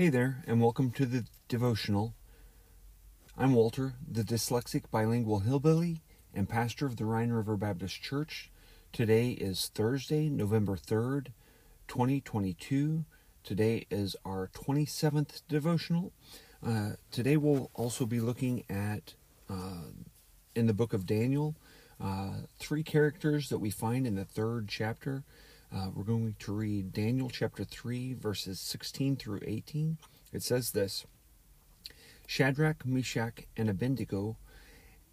Hey there, and welcome to the devotional. I'm Walter, the dyslexic bilingual hillbilly and pastor of the Rhine River Baptist Church. Today is Thursday, November 3rd, 2022. Today is our 27th devotional. Uh, today we'll also be looking at, uh, in the book of Daniel, uh, three characters that we find in the third chapter. Uh, we're going to read Daniel chapter 3, verses 16 through 18. It says this Shadrach, Meshach, and Abednego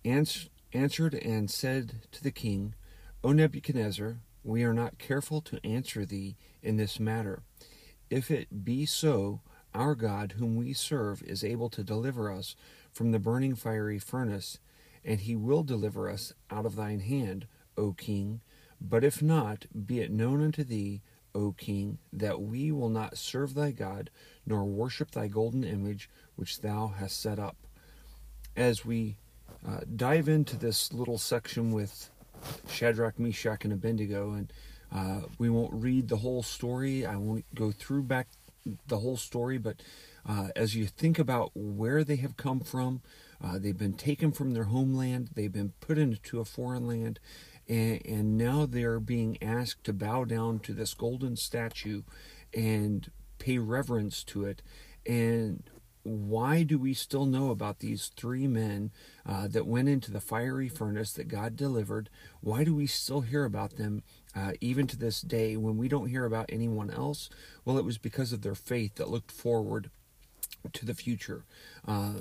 ans- answered and said to the king, O Nebuchadnezzar, we are not careful to answer thee in this matter. If it be so, our God, whom we serve, is able to deliver us from the burning fiery furnace, and he will deliver us out of thine hand, O king. But if not, be it known unto thee, O king, that we will not serve thy God, nor worship thy golden image which thou hast set up. As we uh, dive into this little section with Shadrach, Meshach, and Abednego, and uh, we won't read the whole story. I won't go through back the whole story, but uh, as you think about where they have come from, uh, they've been taken from their homeland, they've been put into a foreign land, and, and now they're being asked to bow down to this golden statue and pay reverence to it. And why do we still know about these three men uh, that went into the fiery furnace that God delivered? Why do we still hear about them uh, even to this day when we don't hear about anyone else? Well, it was because of their faith that looked forward to the future. Uh,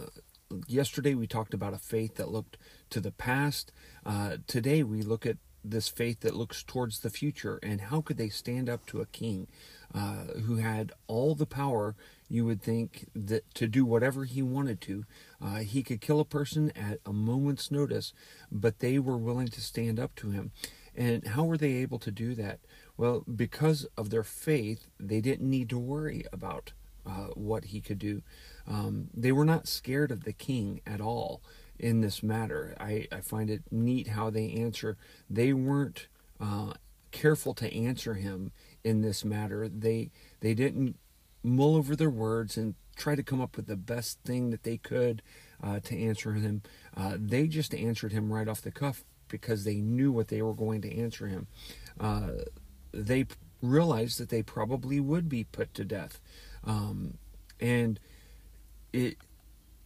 yesterday we talked about a faith that looked to the past. Uh, today we look at this faith that looks towards the future and how could they stand up to a king uh, who had all the power you would think that to do whatever he wanted to? Uh, he could kill a person at a moment's notice but they were willing to stand up to him. And how were they able to do that? Well because of their faith they didn't need to worry about uh, what he could do um, they were not scared of the king at all in this matter. I, I find it neat how they answer. They weren't uh, careful to answer him in this matter. They they didn't mull over their words and try to come up with the best thing that they could uh, to answer him. Uh, they just answered him right off the cuff because they knew what they were going to answer him. Uh, they realized that they probably would be put to death, um, and it.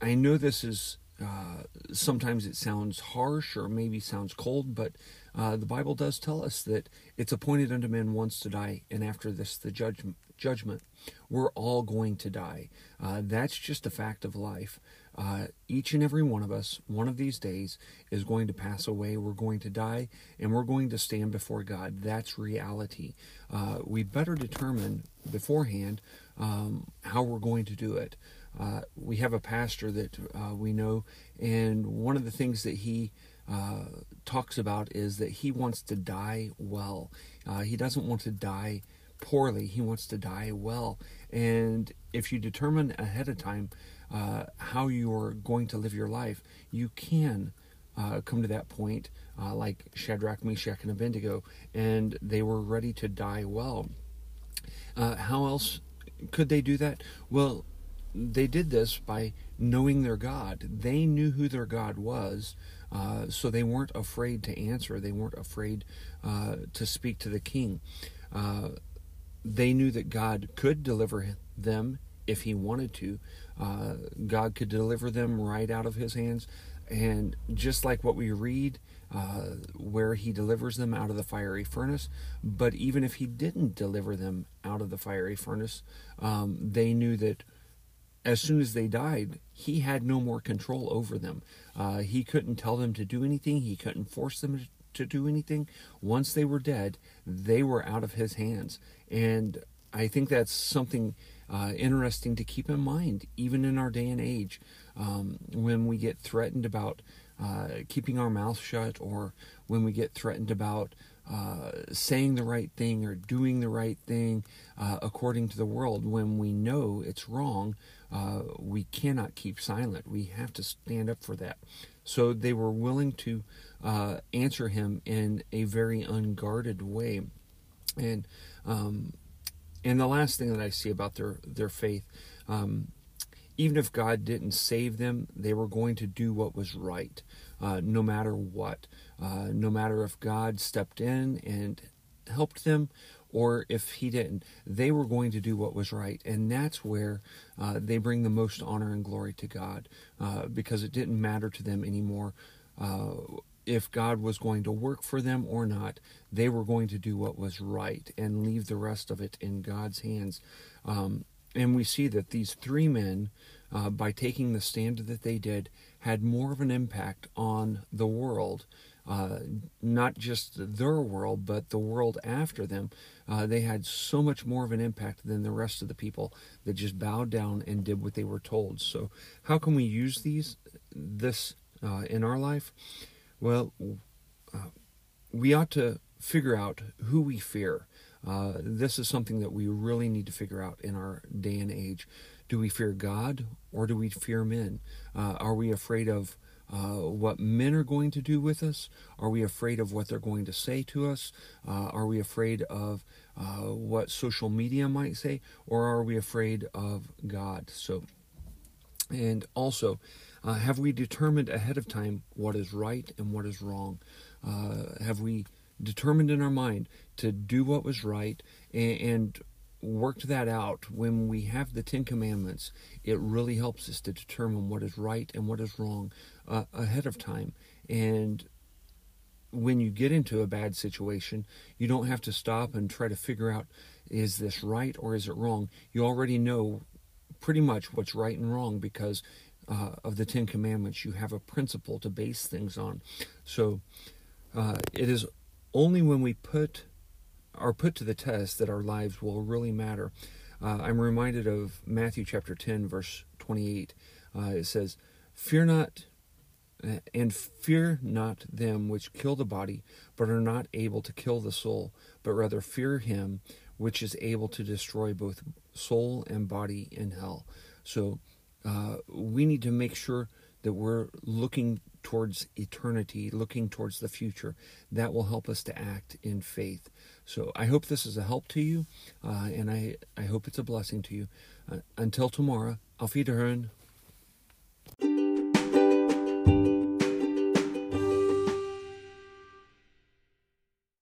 I know this is uh, sometimes it sounds harsh or maybe sounds cold, but uh, the Bible does tell us that it's appointed unto men once to die, and after this, the judge, judgment. We're all going to die. Uh, that's just a fact of life. Uh, each and every one of us, one of these days, is going to pass away. We're going to die, and we're going to stand before God. That's reality. Uh, we better determine beforehand um, how we're going to do it. Uh, we have a pastor that uh, we know, and one of the things that he uh, talks about is that he wants to die well. Uh, he doesn't want to die poorly, he wants to die well. And if you determine ahead of time uh, how you're going to live your life, you can. Uh, come to that point, like Shadrach, Meshach, and Abednego, and they were ready to die well. how else could they do that? Well, they did this by knowing their God. They knew who their God was, uh, so they weren't afraid to answer. They weren't afraid uh, to speak to the king. Uh, they knew that God could deliver them if He wanted to. Uh, God could deliver them right out of His hands. And just like what we read, uh, where He delivers them out of the fiery furnace, but even if He didn't deliver them out of the fiery furnace, um, they knew that as soon as they died, he had no more control over them. Uh, he couldn't tell them to do anything, he couldn't force them to do anything. Once they were dead, they were out of his hands. And I think that's something uh, interesting to keep in mind, even in our day and age, um, when we get threatened about uh, keeping our mouth shut or when we get threatened about uh, saying the right thing or doing the right thing uh, according to the world when we know it's wrong uh, we cannot keep silent. We have to stand up for that. So they were willing to uh, answer him in a very unguarded way. And um, and the last thing that I see about their their faith, Um, even if God didn't save them, they were going to do what was right, uh, no matter what. Uh, no matter if God stepped in and helped them or if He didn't, they were going to do what was right. And that's where uh, they bring the most honor and glory to God uh, because it didn't matter to them anymore uh, if God was going to work for them or not, they were going to do what was right and leave the rest of it in God's hands. Um, and we see that these three men, uh, by taking the stand that they did, had more of an impact on the world. Uh, not just their world, but the world after them. Uh, they had so much more of an impact than the rest of the people that just bowed down and did what they were told. So, how can we use these this uh, in our life? Well, uh, we ought to figure out who we fear. Uh, this is something that we really need to figure out in our day and age. Do we fear God or do we fear men? Uh, are we afraid of uh, what men are going to do with us? Are we afraid of what they're going to say to us? Uh, are we afraid of uh, what social media might say? Or are we afraid of God? So, and also, uh, have we determined ahead of time what is right and what is wrong? Uh, have we determined in our mind to do what was right and, and worked that out when we have the Ten Commandments? It really helps us to determine what is right and what is wrong uh, ahead of time. And when you get into a bad situation, you don't have to stop and try to figure out is this right or is it wrong? You already know pretty much what's right and wrong because uh, of the Ten Commandments. You have a principle to base things on. So uh, it is only when we put are put to the test that our lives will really matter. Uh, I'm reminded of Matthew chapter 10, verse 28. Uh, it says, Fear not, uh, and fear not them which kill the body, but are not able to kill the soul, but rather fear him which is able to destroy both soul and body in hell. So uh, we need to make sure that we're looking towards eternity, looking towards the future. That will help us to act in faith. So I hope this is a help to you, uh, and I, I hope it's a blessing to you. Uh, until tomorrow, auf Wiederhören.